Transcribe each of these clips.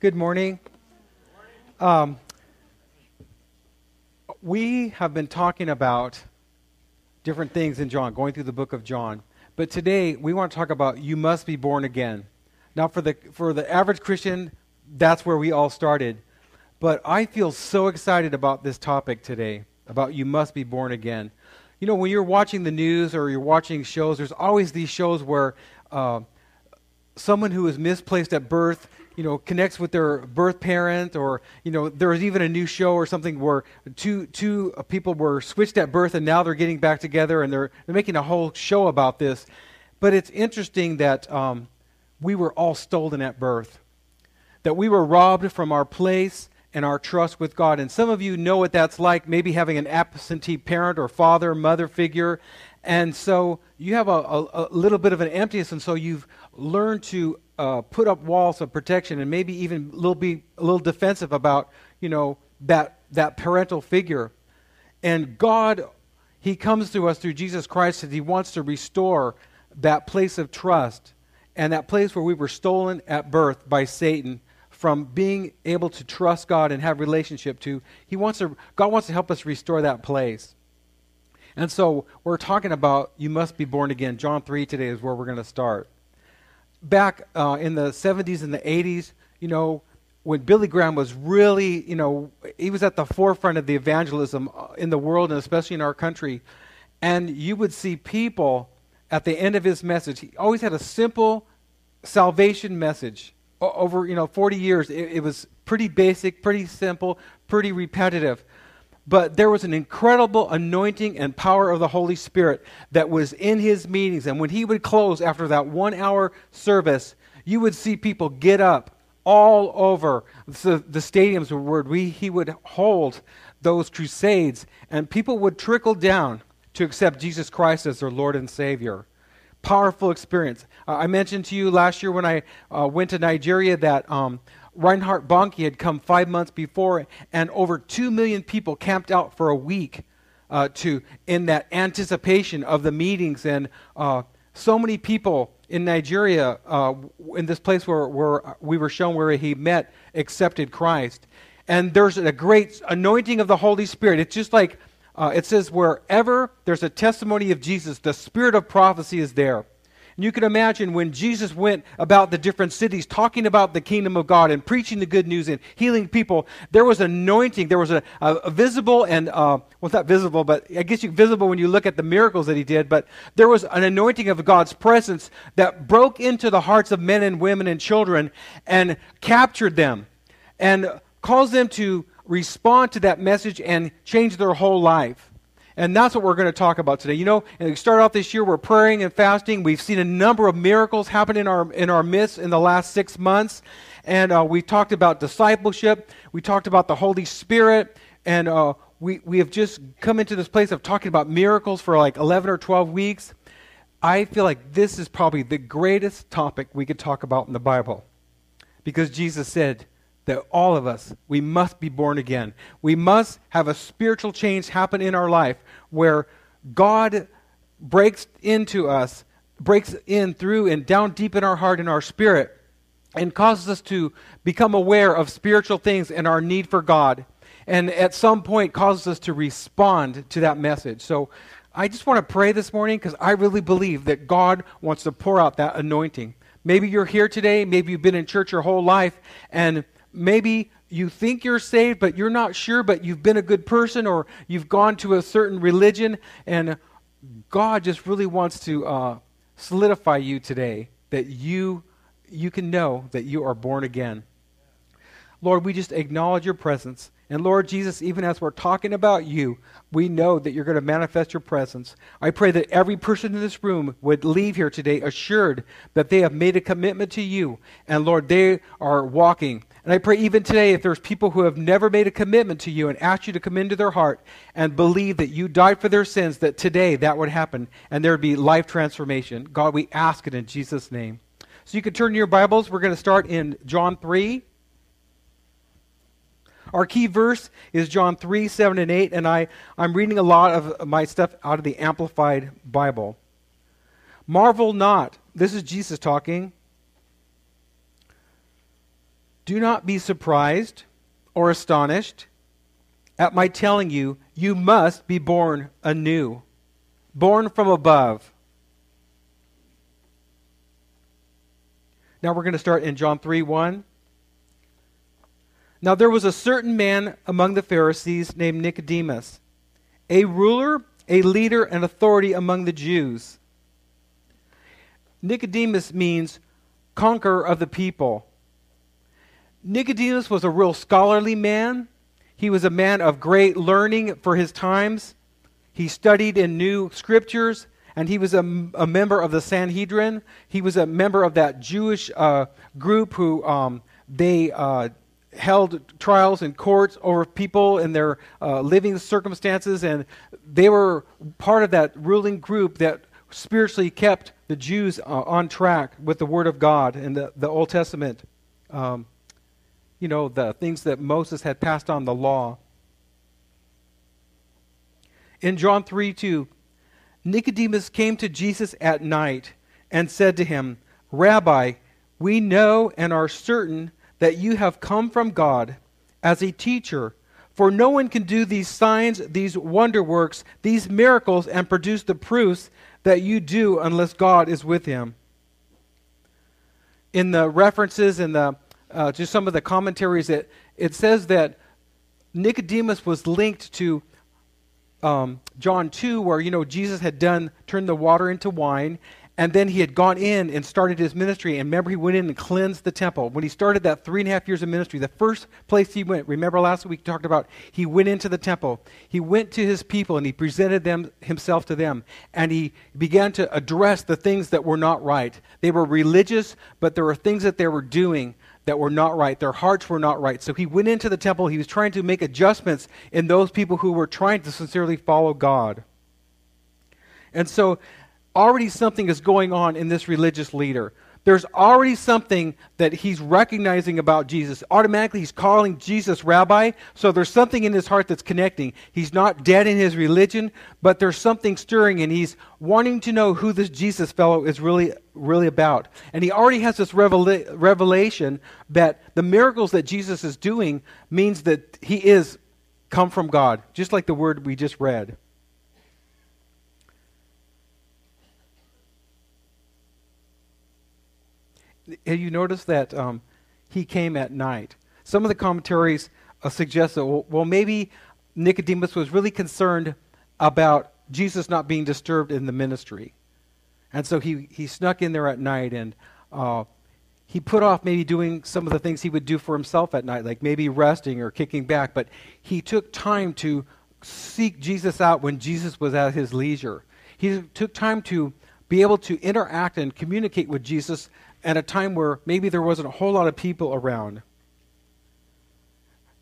Good morning. Um, we have been talking about different things in John, going through the book of John. But today we want to talk about you must be born again. Now, for the for the average Christian, that's where we all started. But I feel so excited about this topic today about you must be born again. You know, when you're watching the news or you're watching shows, there's always these shows where uh, someone who is misplaced at birth, you know, connects with their birth parent, or you know, there was even a new show or something where two two people were switched at birth and now they're getting back together and they're they're making a whole show about this. But it's interesting that um, we were all stolen at birth, that we were robbed from our place and our trust with God. And some of you know what that's like, maybe having an absentee parent or father, mother figure. And so you have a, a, a little bit of an emptiness, and so you've learned to uh, put up walls of protection and maybe even a little, be a little defensive about, you know, that, that parental figure. And God, He comes to us through Jesus Christ and He wants to restore that place of trust and that place where we were stolen at birth by Satan from being able to trust God and have relationship to he wants to God wants to help us restore that place. And so we're talking about you must be born again. John 3 today is where we're going to start. Back uh, in the 70s and the 80s, you know, when Billy Graham was really, you know, he was at the forefront of the evangelism uh, in the world and especially in our country. And you would see people at the end of his message, he always had a simple salvation message over you know 40 years it, it, was pretty basic pretty simple pretty repetitive but there was an incredible anointing and power of the holy spirit that was in his meetings. And when he would close after that one hour service you would see people get up all over the, the stadiums where we, he would hold those crusades. And people would trickle down to accept jesus christ as their lord and savior. Powerful experience. Uh, I mentioned to you last year when I uh, went to Nigeria that um, Reinhard Bonnke had come five months before, and over two million people camped out for a week uh, to in that anticipation of the meetings, and uh, so many people in Nigeria, uh, in this place where, where we were shown where he met, accepted Christ. And there's a great anointing of the Holy Spirit. It's just like uh, it says, wherever there's a testimony of Jesus, the spirit of prophecy is there. You can imagine when Jesus went about the different cities talking about the kingdom of God and preaching the good news and healing people, there was anointing. There was a, a, a visible and, uh, well, not visible, but I guess you visible when you look at the miracles that he did, but there was an anointing of God's presence that broke into the hearts of men and women and children and captured them and caused them to respond to that message and change their whole life. And that's what we're going to talk about today. You know, and we start off this year, we're praying and fasting. We've seen a number of miracles happen in our, in our midst in the last six months. And uh, we talked about discipleship. We talked about the Holy Spirit. And uh, we, we have just come into this place of talking about miracles for like 11 or 12 weeks. I feel like this is probably the greatest topic we could talk about in the Bible. Because Jesus said, that all of us, we must be born again. We must have a spiritual change happen in our life where God breaks into us, breaks in through and down deep in our heart and our spirit, and causes us to become aware of spiritual things and our need for God. And at some point, causes us to respond to that message. So I just want to pray this morning because I really believe that God wants to pour out that anointing. Maybe you're here today, maybe you've been in church your whole life, and maybe you think you're saved, but you're not sure, but you've been a good person or you've gone to a certain religion, and God just really wants to uh, solidify you today that you, you can know that you are born again. Lord, we just acknowledge your presence. And Lord Jesus, even as we're talking about you, we know that you're going to manifest your presence. I pray that every person in this room would leave here today assured that they have made a commitment to you. And Lord, they are walking and I pray even today, if there's people who have never made a commitment to you and asked you to come into their heart and believe that you died for their sins, that today that would happen and there would be life transformation. God, we ask it in Jesus' name. So you can turn your Bibles. We're going to start in John 3. Our key verse is John 3, 7, and 8, and I, I'm reading a lot of my stuff out of the Amplified Bible. Marvel not. This is Jesus talking Do not be surprised or astonished at my telling you, you must be born anew, born from above. Now we're going to start in John 3 1. Now there was a certain man among the Pharisees named Nicodemus, a ruler, a leader, and authority among the Jews. Nicodemus means conqueror of the people. Nicodemus was a real scholarly man. He was a man of great learning for his times. He studied and knew scriptures and he was a, a, member of the Sanhedrin. He was a member of that Jewish uh, group who um, they uh, held trials in courts over people and their uh, living circumstances, and they were part of that ruling group that spiritually kept the Jews uh, on track with the Word of God and the, the Old Testament. Um, you know, the things that Moses had passed on the law. In John 3 2, Nicodemus came to Jesus at night and said to him, Rabbi, we know and are certain that you have come from God as a teacher. For no one can do these signs, these wonder works, these miracles, and produce the proofs that you do unless God is with him. In the references in the uh, to some of the commentaries, that it says that Nicodemus was linked to um, John 2, where, you know, Jesus had done, turned the water into wine, and then he had gone in and started his ministry. And remember, he went in and cleansed the temple. When he started that three and a half years of ministry, the first place he went, remember last week we talked about, he went into the temple. He went to his people and he presented them himself to them. And he began to address the things that were not right. They were religious, but there were things that they were doing that were not right. Their hearts were not right. So he went into the temple. He was trying to make adjustments in those people who were trying to sincerely follow God. And so already something is going on in this religious leader. There's already something that he's recognizing about Jesus. Automatically, he's calling Jesus rabbi. So there's something in his heart that's connecting. He's not dead in his religion, but there's something stirring, and he's wanting to know who this Jesus fellow is really, really about. And he already has this revela- revelation that the miracles that Jesus is doing means that he is come from God, just like the word we just read. Have you noticed that um, he came at night? Some of the commentaries uh, suggest that, well, well, maybe Nicodemus was really concerned about Jesus not being disturbed in the ministry. And so he, he snuck in there at night and uh, he put off maybe doing some of the things he would do for himself at night, like maybe resting or kicking back. But he took time to seek Jesus out when Jesus was at his leisure. He took time to be able to interact and communicate with Jesus at a time where maybe there wasn't a whole lot of people around.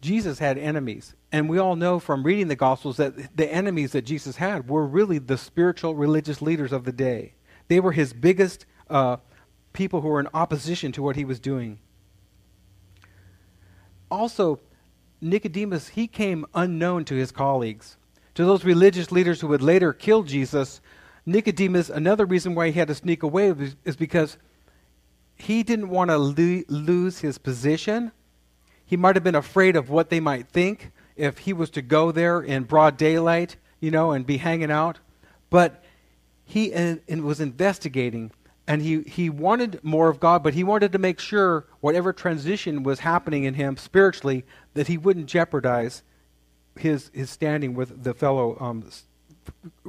Jesus had enemies. And we all know from reading the Gospels that the enemies that Jesus had were really the spiritual religious leaders of the day. They were his biggest uh, people who were in opposition to what he was doing. Also, Nicodemus, he came unknown to his colleagues. To those religious leaders who would later kill Jesus, Nicodemus, another reason why he had to sneak away is because he didn't want to lo- lose his position. He might have been afraid of what they might think if he was to go there in broad daylight, you know, and be hanging out. But he in was investigating and he, he wanted more of God, but he wanted to make sure whatever transition was happening in him spiritually that he wouldn't jeopardize his, his standing with the fellow um,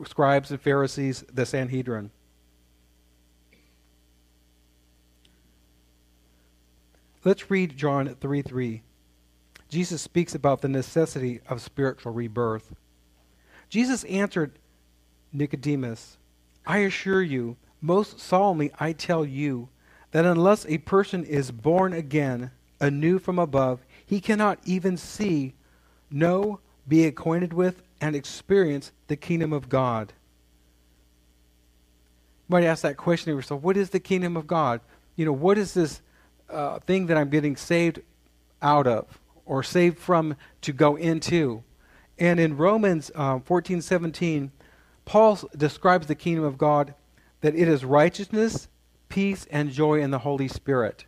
scribes and Pharisees, the Sanhedrin. Let's read John 3 3. Jesus speaks about the necessity of spiritual rebirth. Jesus answered Nicodemus, I assure you, most solemnly I tell you, that unless a person is born again, anew from above, he cannot even see, know, be acquainted with, and experience the kingdom of God. You might ask that question to yourself what is the kingdom of God? You know, what is this uh, thing that I'm getting saved out of or saved from to go into. And in Romans um, 14 17, Paul describes the kingdom of God that it is righteousness, peace, and joy in the Holy Spirit.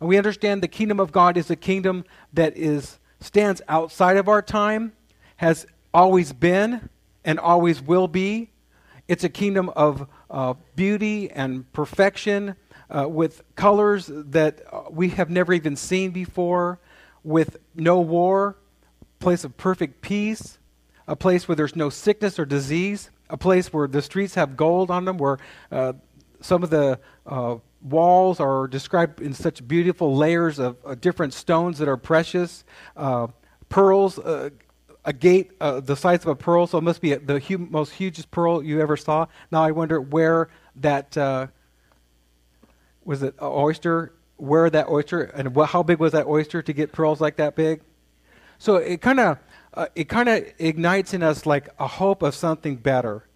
And we understand the kingdom of God is a kingdom that is stands outside of our time, has always been and always will be. It's a kingdom of uh, beauty and perfection uh, with colors that we have never even seen before, with no war, place of perfect peace, a place where there's no sickness or disease, a place where the streets have gold on them, where uh, some of the uh, walls are described in such beautiful layers of uh, different stones that are precious, uh, pearls, uh, a gate uh, the size of a pearl, so it must be the hu- most hugest pearl you ever saw. Now I wonder where that was it an oyster, where that oyster, and how big was that oyster to get pearls like that big? So it kind of uh, it kind of ignites in us like a hope of something better,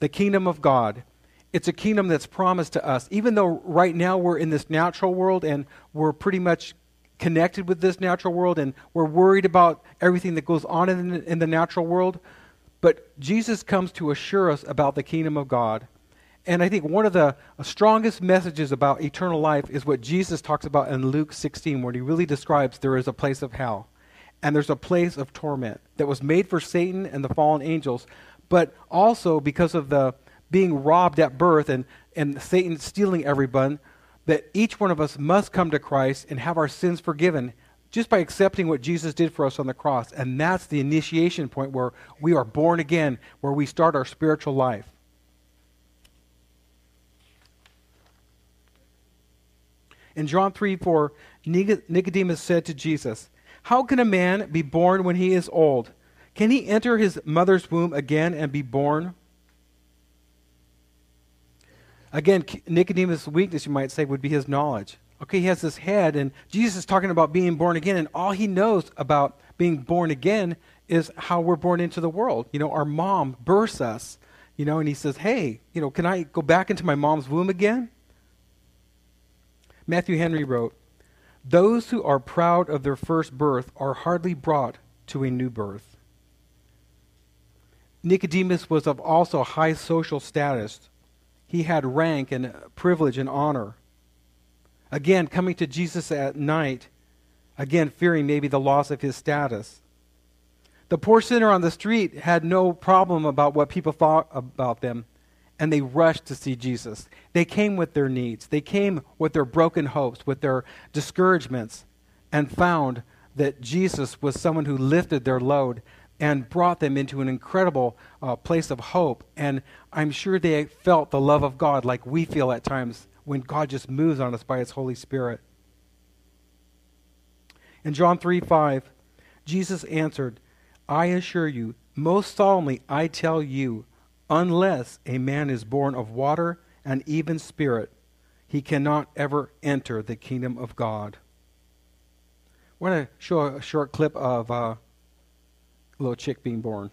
the kingdom of God. It's a kingdom that's promised to us, even though right now we're in this natural world and we're pretty much connected with this natural world and we're worried about everything that goes on in in the natural world. But Jesus comes to assure us about the kingdom of God. And I think one of the strongest messages about eternal life is what Jesus talks about in Luke 16, where he really describes there is a place of hell and there's a place of torment that was made for Satan and the fallen angels, but also because of the being robbed at birth and, and Satan stealing everyone, that each one of us must come to Christ and have our sins forgiven just by accepting what Jesus did for us on the cross. And that's the initiation point where we are born again, where we start our spiritual life. In John 3 4, Nicodemus said to Jesus, How can a man be born when he is old? Can he enter his mother's womb again and be born? Again, Nicodemus' weakness, you might say, would be his knowledge. Okay, he has this head, and Jesus is talking about being born again, and all he knows about being born again is how we're born into the world. You know, our mom births us, you know, and he says, Hey, you know, can I go back into my mom's womb again? Matthew Henry wrote, Those who are proud of their first birth are hardly brought to a new birth. Nicodemus was of also high social status. He had rank and privilege and honor. Again, coming to Jesus at night, again, fearing maybe the loss of his status. The poor sinner on the street had no problem about what people thought about them and they rushed to see Jesus. They came with their needs, they came with their broken hopes, with their discouragements, and found that Jesus was someone who lifted their load and brought them into an incredible uh, place of hope. And I'm sure they felt the love of God like we feel at times when God just moves on us by His Holy Spirit. In John 3 5, Jesus answered, I assure you, most solemnly I tell you, Unless a man is born of water and even spirit, he cannot ever enter the kingdom of God. I want to show a short clip of uh, a little chick being born.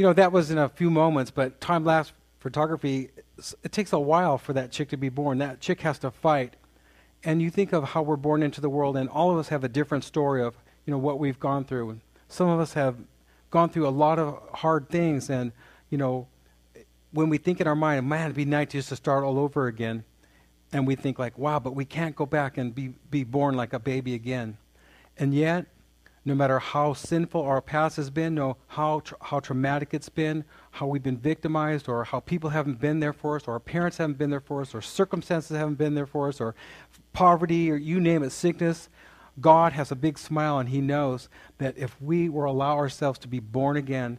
You know, that was in a few moments, but time lapse photography, it takes a while for that chick to be born. That chick has to fight. And you think of how we're born into the world, and all of us have a different story of, you know, what we've gone through. And Some of us have gone through a lot of hard things, and, you know, when we think in our mind, man, it'd be nice just to start all over again, and we think like, wow, but we can't go back and be, be born like a baby again. And yet, no matter how sinful our past has been, no how tra- how traumatic it's been, how we've been victimized, or how people haven't been there for us, or our parents haven't been there for us, or circumstances haven't been there for us, or poverty, or you name it, sickness. God has a big smile, and He knows that if we will allow ourselves to be born again,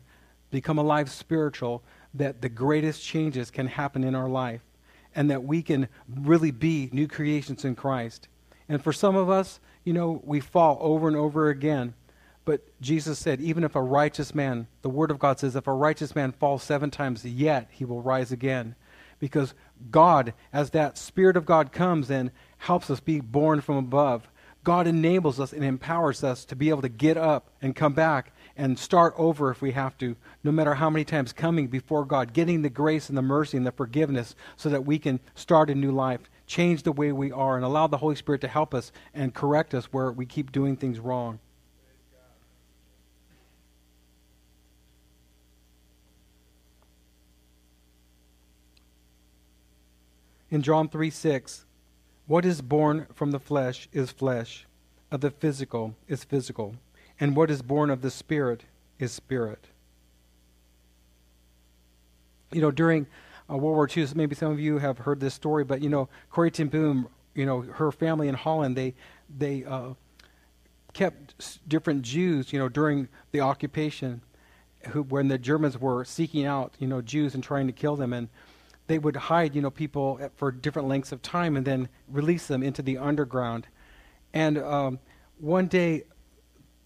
become alive spiritual, that the greatest changes can happen in our life, and that we can really be new creations in Christ. And for some of us, you know, we fall over and over again. But Jesus said, even if a righteous man, the Word of God says, if a righteous man falls seven times, yet he will rise again. Because God, as that Spirit of God comes and helps us be born from above, God enables us and empowers us to be able to get up and come back and start over if we have to, no matter how many times coming before God, getting the grace and the mercy and the forgiveness so that we can start a new life change the way we are and allow the Holy Spirit to help us and correct us where we keep doing things wrong. In John 3 6, what is born from the flesh is flesh, of the physical is physical, and what is born of the Spirit is spirit. You know, during uh, World War II. So maybe some of you have heard this story, but you know, Corrie ten Boom, you know, her family in Holland, they they uh, kept different Jews, you know, during the occupation, who when the Germans were seeking out, you know, Jews and trying to kill them, and they would hide, you know, people for different lengths of time and then release them into the underground. And um, one day,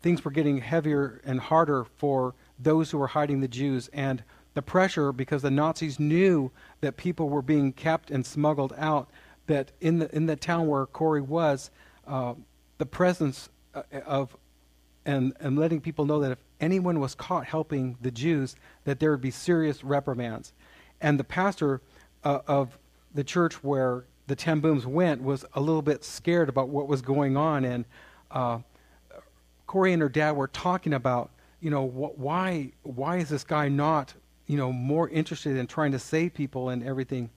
things were getting heavier and harder for those who were hiding the Jews, and the pressure because the Nazis knew that people were being kept and smuggled out. That in the in the town where Corrie was, uh, the presence uh, of and and letting people know that if anyone was caught helping the Jews, that there would be serious reprimands. And the pastor uh, of the church where the ten Booms went was a little bit scared about what was going on, and uh, Corrie and her dad were talking about, you know, wh- why why is this guy not you know, more interested in trying to save people and everything.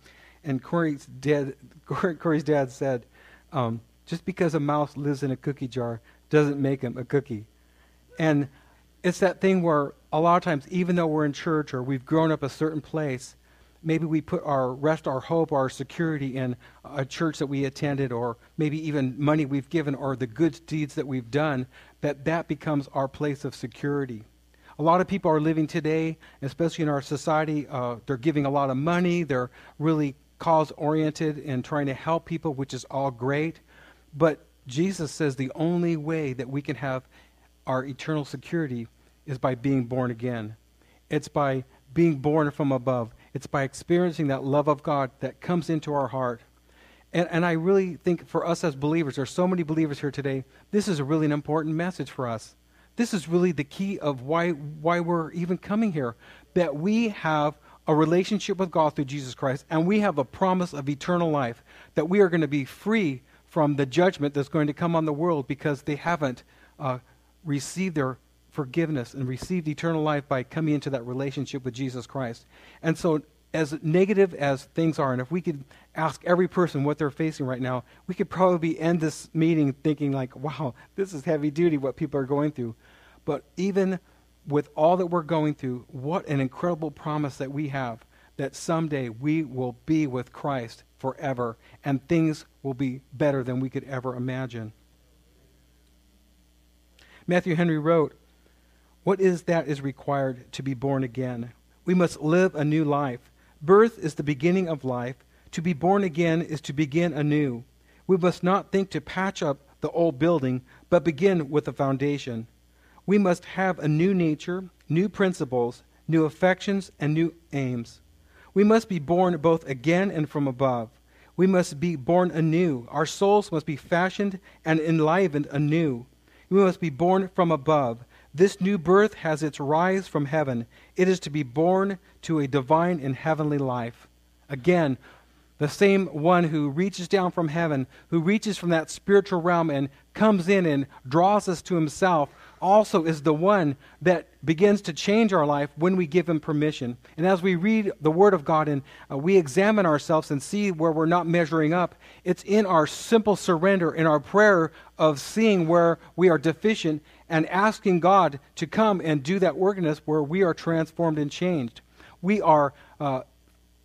And Corrie's dad, Corrie's dad said, um, just because a mouse lives in a cookie jar doesn't make him a cookie. And it's that thing where a lot of times, even though we're in church or we've grown up a certain place, maybe we put our rest our hope our security in a church that we attended or maybe even money we've given or the good deeds that we've done that that becomes our place of security a lot of people are living today, especially in our society, uh, they're giving a lot of money. They're really cause oriented and trying to help people, which is all great. But Jesus says the only way that we can have our eternal security is by being born again. It's by being born from above. It's by experiencing that love of God that comes into our heart. And, and I really think for us as believers, there's so many believers here today, this is a really an important message for us. This is really the key of why, why we're even coming here. That we have a relationship with God through Jesus Christ, and we have a promise of eternal life. That we are going to be free from the judgment that's going to come on the world because they haven't uh, received their forgiveness and received eternal life by coming into that relationship with Jesus Christ. And so, as negative as things are, and if we could ask every person what they're facing right now, we could probably end this meeting thinking like, wow, this is heavy duty what people are going through. But even with all that we're going through, what an incredible promise that we have that someday we will be with Christ forever and things will be better than we could ever imagine. Matthew Henry wrote, What is that is required to be born again? We must live a new life. Birth is the beginning of life. To be born again is to begin anew. We must not think to patch up the old building, but begin with the foundation we must have a new nature, new principles, new affections, and new aims. We must be born both again and from above. We must be born anew. Our souls must be fashioned and enlivened anew. We must be born from above. This new birth has its rise from heaven. It is to be born to a divine and heavenly life. Again, the same one who reaches down from heaven, who reaches from that spiritual realm and comes in and draws us to himself, also is the one that begins to change our life when we give him permission. And as we read the Word of God and uh, we examine ourselves and see where we're not measuring up, it's in our simple surrender, in our prayer of seeing where we are deficient and asking God to come and do that work in us where we are transformed and changed. We are uh,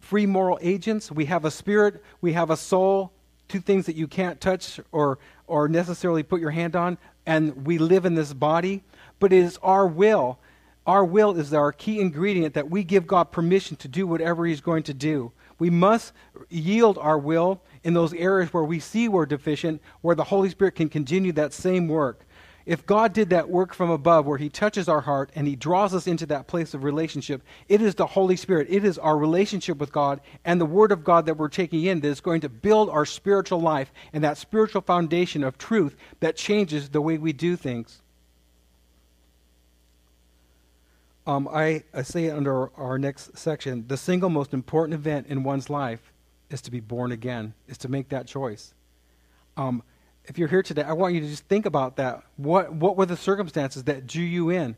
free moral agents. We have a spirit, we have a soul, two things that you can't touch or, or necessarily put your hand on, and we live in this body. But it is our will. Our will is our key ingredient that we give God permission to do whatever He's going to do. We must yield our will in those areas where we see we're deficient, where the Holy Spirit can continue that same work. If God did that work from above where He touches our heart and He draws us into that place of relationship, it is the Holy Spirit. It is our relationship with God and the Word of God that we're taking in that is going to build our spiritual life and that spiritual foundation of truth that changes the way we do things. Um, I, I say under our next section the single most important event in one's life is to be born again, is to make that choice. Um, if you're here today, I want you to just think about that. What, what were the circumstances that drew you in?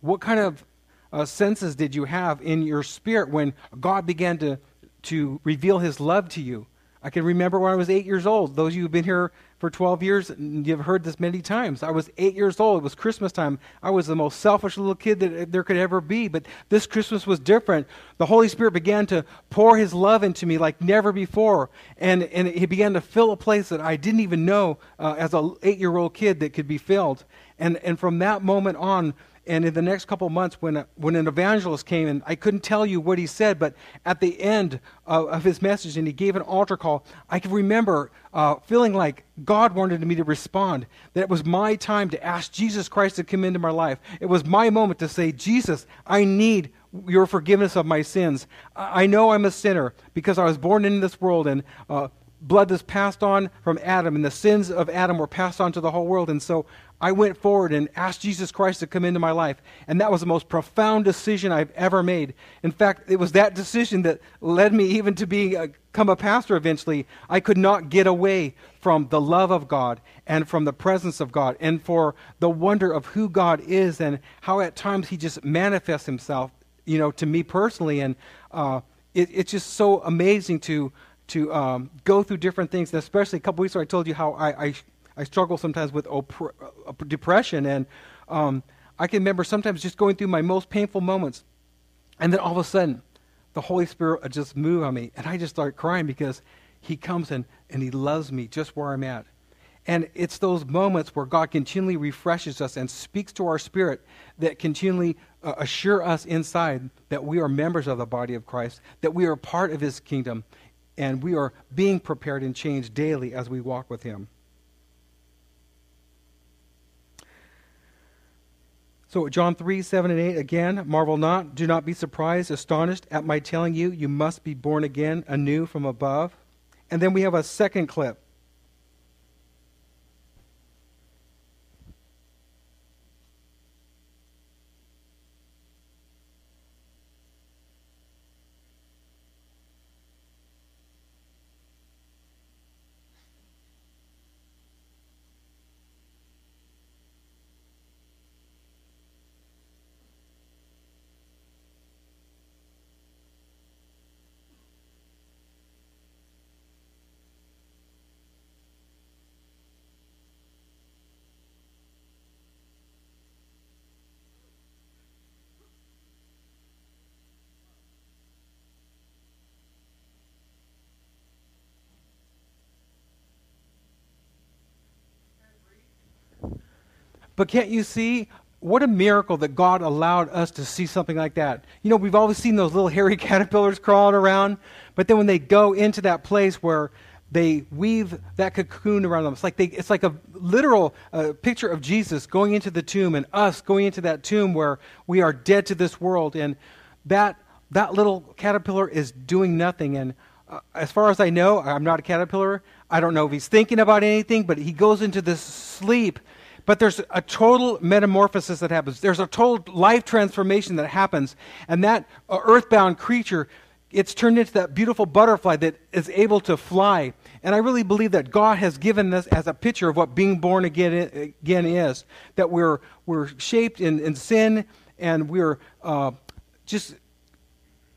What kind of uh, senses did you have in your spirit when God began to, to reveal his love to you? I can remember when I was eight years old. Those of you who've been here for 12 years, you've heard this many times. I was eight years old. It was Christmas time. I was the most selfish little kid that there could ever be. But this Christmas was different. The Holy Spirit began to pour His love into me like never before. And, and He began to fill a place that I didn't even know uh, as an eight year old kid that could be filled. And, and from that moment on, and in the next couple months, when, when an evangelist came, and I couldn't tell you what he said, but at the end of, of his message, and he gave an altar call, I can remember uh, feeling like God wanted me to respond, that it was my time to ask Jesus Christ to come into my life. It was my moment to say, Jesus, I need your forgiveness of my sins. I know I'm a sinner because I was born into this world, and uh, blood that's passed on from Adam, and the sins of Adam were passed on to the whole world. And so I went forward and asked Jesus Christ to come into my life. And that was the most profound decision I've ever made. In fact, it was that decision that led me even to being a, become a pastor eventually. I could not get away from the love of God and from the presence of God and for the wonder of who God is and how at times he just manifests himself, you know, to me personally. And uh, it, it's just so amazing to to um, go through different things. And especially a couple weeks ago, I told you how I, I I struggle sometimes with uh, depression, and um, I can remember sometimes just going through my most painful moments, and then all of a sudden, the Holy Spirit just move on me, and I just start crying because He comes in and He loves me just where I'm at. And it's those moments where God continually refreshes us and speaks to our spirit that continually uh, assure us inside that we are members of the body of Christ, that we are part of His kingdom, and we are being prepared and changed daily as we walk with Him. So, John 3, 7 and 8, again, marvel not, do not be surprised, astonished at my telling you, you must be born again, anew from above. And then we have a second clip. But can't you see what a miracle that God allowed us to see something like that? You know, we've always seen those little hairy caterpillars crawling around, but then when they go into that place where they weave that cocoon around them, it's like, they, it's like a literal uh, picture of Jesus going into the tomb and us going into that tomb where we are dead to this world. And that, that little caterpillar is doing nothing. And uh, as far as I know, I'm not a caterpillar. I don't know if he's thinking about anything, but he goes into this sleep but there's a total metamorphosis that happens. There's a total life transformation that happens. And that uh, earthbound creature, it's turned into that beautiful butterfly that is able to fly. And I really believe that God has given us as a picture of what being born again, again is. That we're, we're shaped in, in sin and we're uh, just,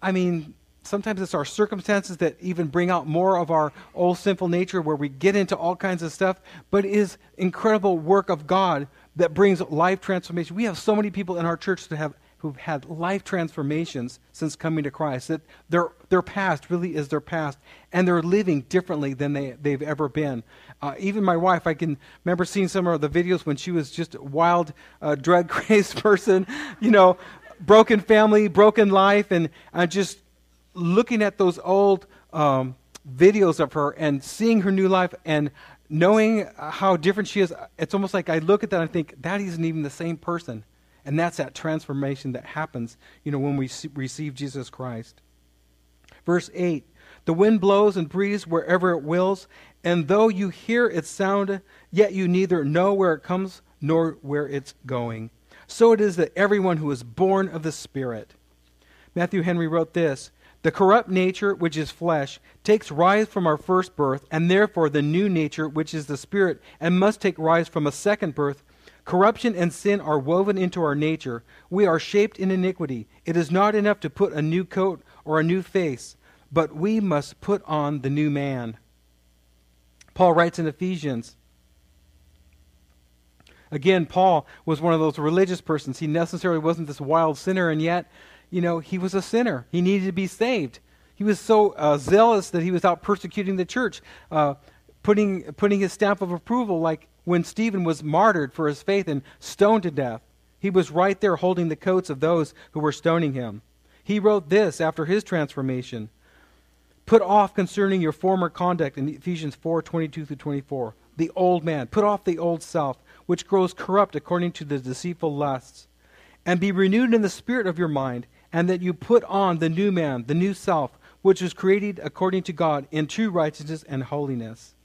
I mean, sometimes it's our circumstances that even bring out more of our old sinful nature where we get into all kinds of stuff, but it is incredible work of God that brings life transformation. We have so many people in our church that have who've had life transformations since coming to Christ. That their their past really is their past, and they're living differently than they they've ever been. Uh, even my wife, I can remember seeing some of the videos when she was just a wild, uh, drug crazed person, you know, broken family, broken life, and I just looking at those old um, videos of her and seeing her new life and knowing how different she is, it's almost like I look at that and I think that isn't even the same person. And that's that transformation that happens, you know, when we receive Jesus Christ. Verse 8 The wind blows and breathes wherever it wills, and though you hear its sound, yet you neither know where it comes nor where it's going. So it is that everyone who is born of the Spirit. Matthew Henry wrote this the corrupt nature, which is flesh, takes rise from our first birth, and therefore the new nature, which is the spirit, and must take rise from a second birth. Corruption and sin are woven into our nature. We are shaped in iniquity. It is not enough to put a new coat or a new face, but we must put on the new man. Paul writes in Ephesians. Again, Paul was one of those religious persons. He necessarily wasn't this wild sinner, and yet you know, he was a sinner. He needed to be saved. He was so uh, zealous that he was out persecuting the church, uh, putting, putting his stamp of approval, like when Stephen was martyred for his faith and stoned to death. He was right there holding the coats of those who were stoning him. He wrote this after his transformation Put off concerning your former conduct in Ephesians 4 22 through 24. The old man. Put off the old self, which grows corrupt according to the deceitful lusts. And be renewed in the spirit of your mind and that you put on the new man, the new self, which was created according to God in true righteousness and holiness.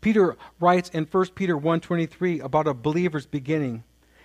Peter writes in 1 Peter 1:23 about a believer's beginning.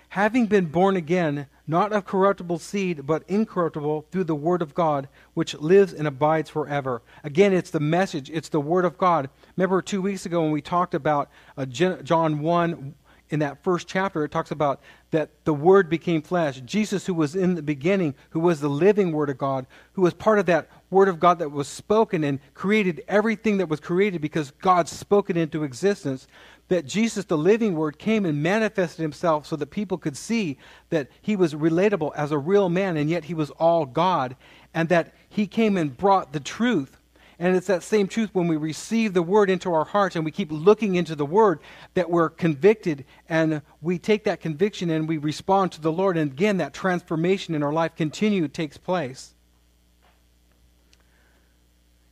Having been born again, not of corruptible seed, but incorruptible through the word of God, which lives and abides forever. Again, it's the message, it's the word of God. Remember 2 weeks ago when we talked about uh, John 1 in that first chapter, it talks about that the Word became flesh. Jesus, who was in the beginning, who was the living Word of God, who was part of that Word of God that was spoken and created everything that was created because God spoke it into existence. That Jesus, the living Word, came and manifested himself so that people could see that he was relatable as a real man and yet he was all God. And that he came and brought the truth and it's that same truth when we receive the word into our hearts and we keep looking into the word that we're convicted and we take that conviction and we respond to the Lord. And again, that transformation in our life continued takes place.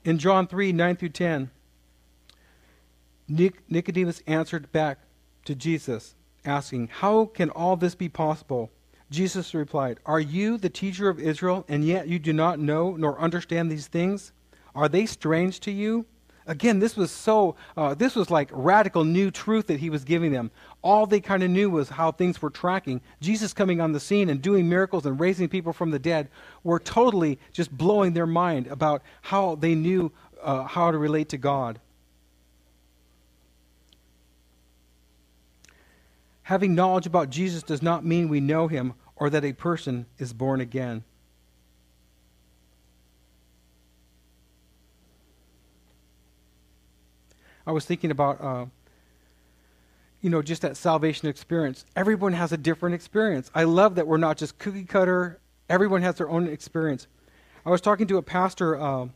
In John 3 9 through 10, Nicodemus answered back to Jesus, asking, How can all this be possible? Jesus replied, Are you the teacher of Israel, and yet you do not know nor understand these things? Are they strange to you? Again, this was so, uh, this was like radical new truth that he was giving them. All they kind of knew was how things were tracking. Jesus coming on the scene and doing miracles and raising people from the dead were totally just blowing their mind about how they knew uh, how to relate to God. Having knowledge about Jesus does not mean we know him or that a person is born again. I was thinking about, uh, you know, just that salvation experience. Everyone has a different experience. I love that we're not just cookie cutter. Everyone has their own experience. I was talking to a pastor uh,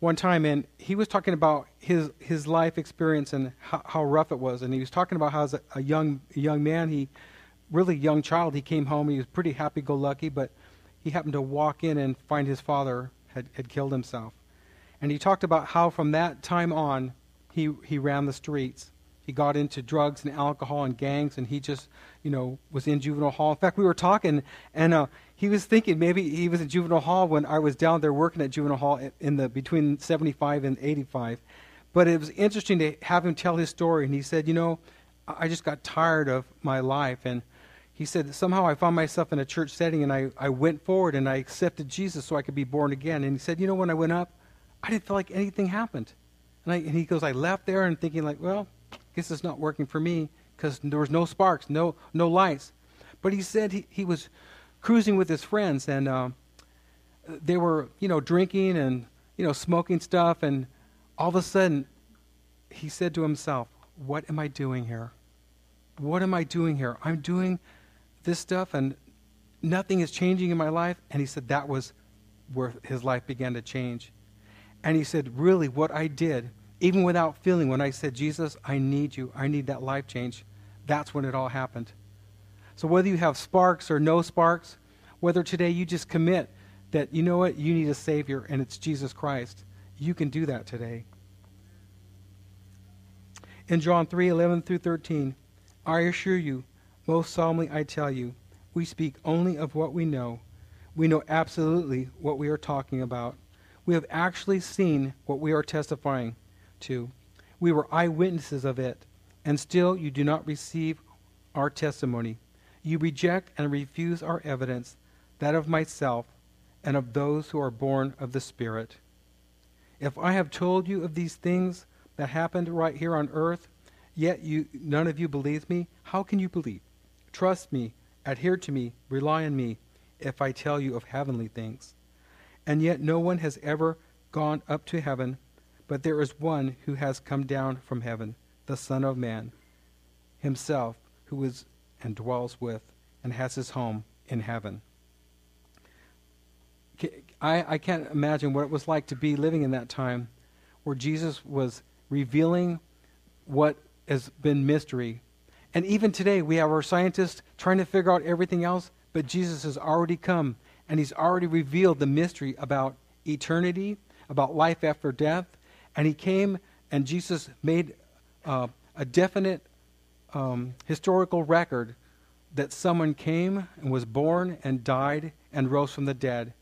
one time, and he was talking about his his life experience and how, how rough it was. And he was talking about how, as a, a young young man, he really young child, he came home. He was pretty happy-go-lucky, but he happened to walk in and find his father had, had killed himself. And he talked about how from that time on, he, he ran the streets. He got into drugs and alcohol and gangs, and he just, you know, was in juvenile hall. In fact, we were talking, and uh, he was thinking maybe he was in juvenile hall when I was down there working at juvenile hall in the between 75 and 85. But it was interesting to have him tell his story. And he said, You know, I just got tired of my life. And he said, Somehow I found myself in a church setting and I, I went forward and I accepted Jesus so I could be born again. And he said, You know, when I went up, I didn't feel like anything happened. And, I, and he goes, I left there and thinking, like, well, guess it's not working for me because there was no sparks, no, no lights. But he said he, he was cruising with his friends and uh, they were, you know, drinking and, you know, smoking stuff. And all of a sudden, he said to himself, What am I doing here? What am I doing here? I'm doing this stuff and nothing is changing in my life. And he said that was where his life began to change. And he said, Really, what I did, even without feeling, when I said, Jesus, I need you, I need that life change, that's when it all happened. So whether you have sparks or no sparks, whether today you just commit that, you know what, you need a Savior and it's Jesus Christ, you can do that today. In John 3 11 through 13, I assure you, most solemnly I tell you, we speak only of what we know. We know absolutely what we are talking about. We have actually seen what we are testifying to. We were eyewitnesses of it, and still you do not receive our testimony. You reject and refuse our evidence, that of myself and of those who are born of the Spirit. If I have told you of these things that happened right here on earth, yet you none of you believes me, how can you believe? Trust me, adhere to me, rely on me, if I tell you of heavenly things. And yet no one has ever gone up to heaven, but there is one who has come down from heaven, the Son of Man, himself, who is and dwells with and has his home in heaven. I, I can't imagine what it was like to be living in that time where Jesus was revealing what has been mystery. And even today, we have our scientists trying to figure out everything else, but Jesus has already come and he's already revealed the mystery about eternity, about life after death. And he came and Jesus made uh, a definite um, historical record that someone came and was born and died and rose from the dead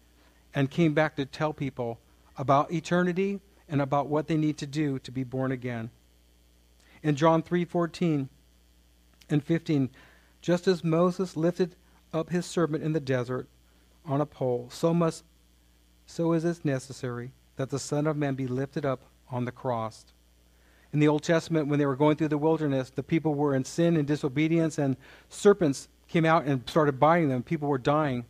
and came back to tell people about eternity and about what they need to do to be born again. In John 3:14 and 15, just as Moses lifted up his servant in the desert on a pole, so must so is it necessary that the Son of Man be lifted up on the cross. In the Old Testament, when they were going through the wilderness, the people were in sin and disobedience, and serpents came out and started biting them. People were dying.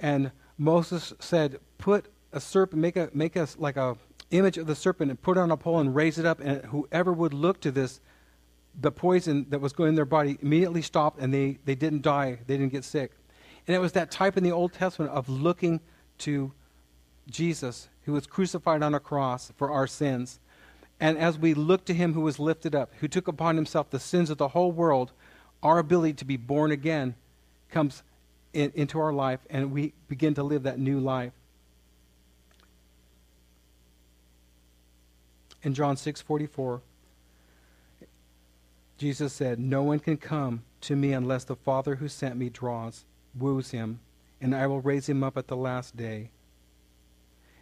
And Moses said, Put a serpent, make a make us like a image of the serpent and put it on a pole and raise it up, and whoever would look to this, the poison that was going in their body immediately stopped and they, they didn't die, they didn't get sick. And it was that type in the Old Testament of looking to Jesus, who was crucified on a cross for our sins. And as we look to him who was lifted up, who took upon himself the sins of the whole world, our ability to be born again comes in, into our life and we begin to live that new life. In John 6:44, Jesus said, "No one can come to me unless the Father who sent me draws, woos him, and I will raise him up at the last day."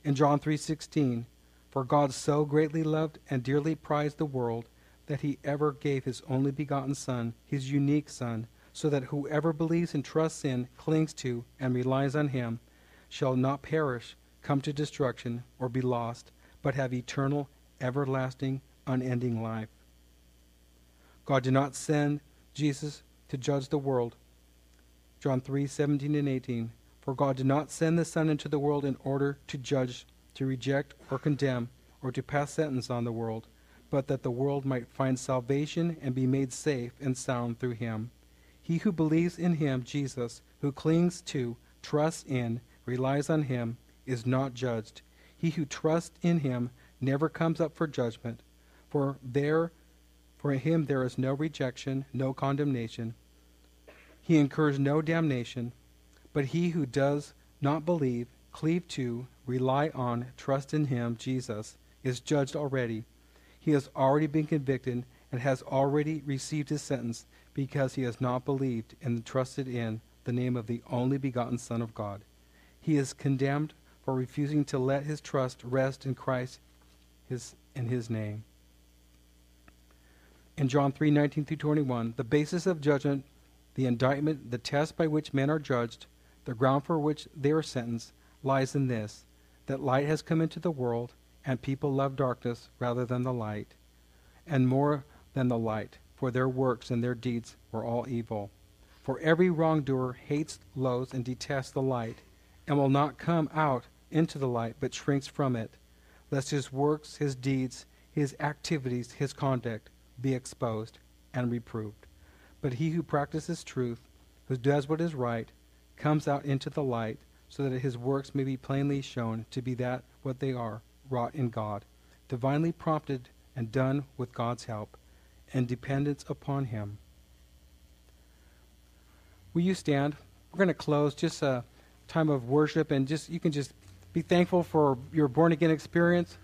In John 3:16, "For God so greatly loved and dearly prized the world that he ever gave his only begotten son, his unique son, so that whoever believes and trusts in, clings to, and relies on him shall not perish, come to destruction, or be lost, but have eternal everlasting, unending life. God did not send Jesus to judge the world. John 3 17 and 18. For God did not send the Son into the world in order to judge, to reject, or condemn, or to pass sentence on the world, but that the world might find salvation and be made safe and sound through him. He who believes in him, Jesus, who clings to, trusts in, relies on him, is not judged. He who trusts in him never comes up for judgment, for there for him there is no rejection, no condemnation. He incurs no damnation, but he who does not believe, cleave to, rely on, trust in him, Jesus, is judged already. He has already been convicted and has already received his sentence because he has not believed and trusted in the name of the only begotten Son of God. He is condemned for refusing to let his trust rest in Christ his, in his name. in John 3 19 through 21, the basis of judgment, the indictment, the test by which men are judged, the ground for which they are sentenced, lies in this that light has come into the world, and people love darkness rather than the light, and more than the light, for their works and their deeds were all evil. For every wrongdoer hates, loathes, and detests the light, and will not come out into the light, but shrinks from it, lest his works, his deeds, his activities, his conduct be exposed and reproved. But he who practices truth, who does what is right, comes out into the light, so that his works may be plainly shown to be that what they are, wrought in God, divinely prompted and done with God's help, and dependence upon him. Will you stand? We're going to close just a time of worship, and just you can just be thankful for your born again experience.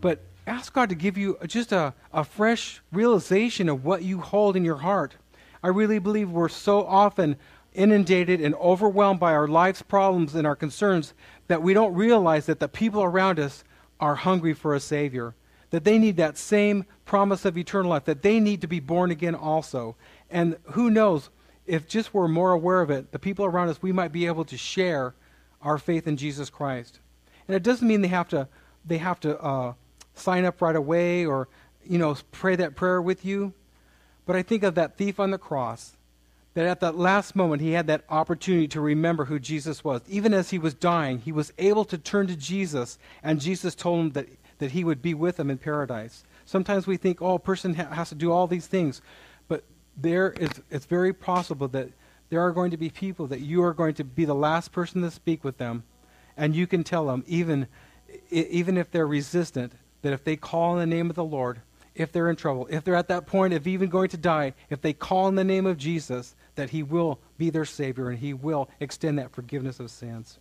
But ask God to give you just a, a fresh realization of what you hold in your heart. I really believe we're so often inundated and overwhelmed by our life's problems and our concerns that we don't realize that the people around us are hungry for a Savior, that they need that same promise of eternal life, that they need to be born again also. And who knows, if just we're more aware of it, the people around us, we might be able to share our faith in Jesus Christ. And it doesn't mean they have to, they have to uh, sign up right away or, you know, pray that prayer with you. But I think of that thief on the cross, that at that last moment he had that opportunity to remember who Jesus was. Even as he was dying, he was able to turn to Jesus, and Jesus told him that, that he would be with him in paradise. Sometimes we think, oh, a person ha- has to do all these things. But there is, it's very possible that there are going to be people that you are going to be the last person to speak with them, and you can tell them, even, even if they're resistant, that if they call in the name of the Lord, if they're in trouble, if they're at that point of even going to die, if they call in the name of Jesus, that He will be their Savior and He will extend that forgiveness of sins.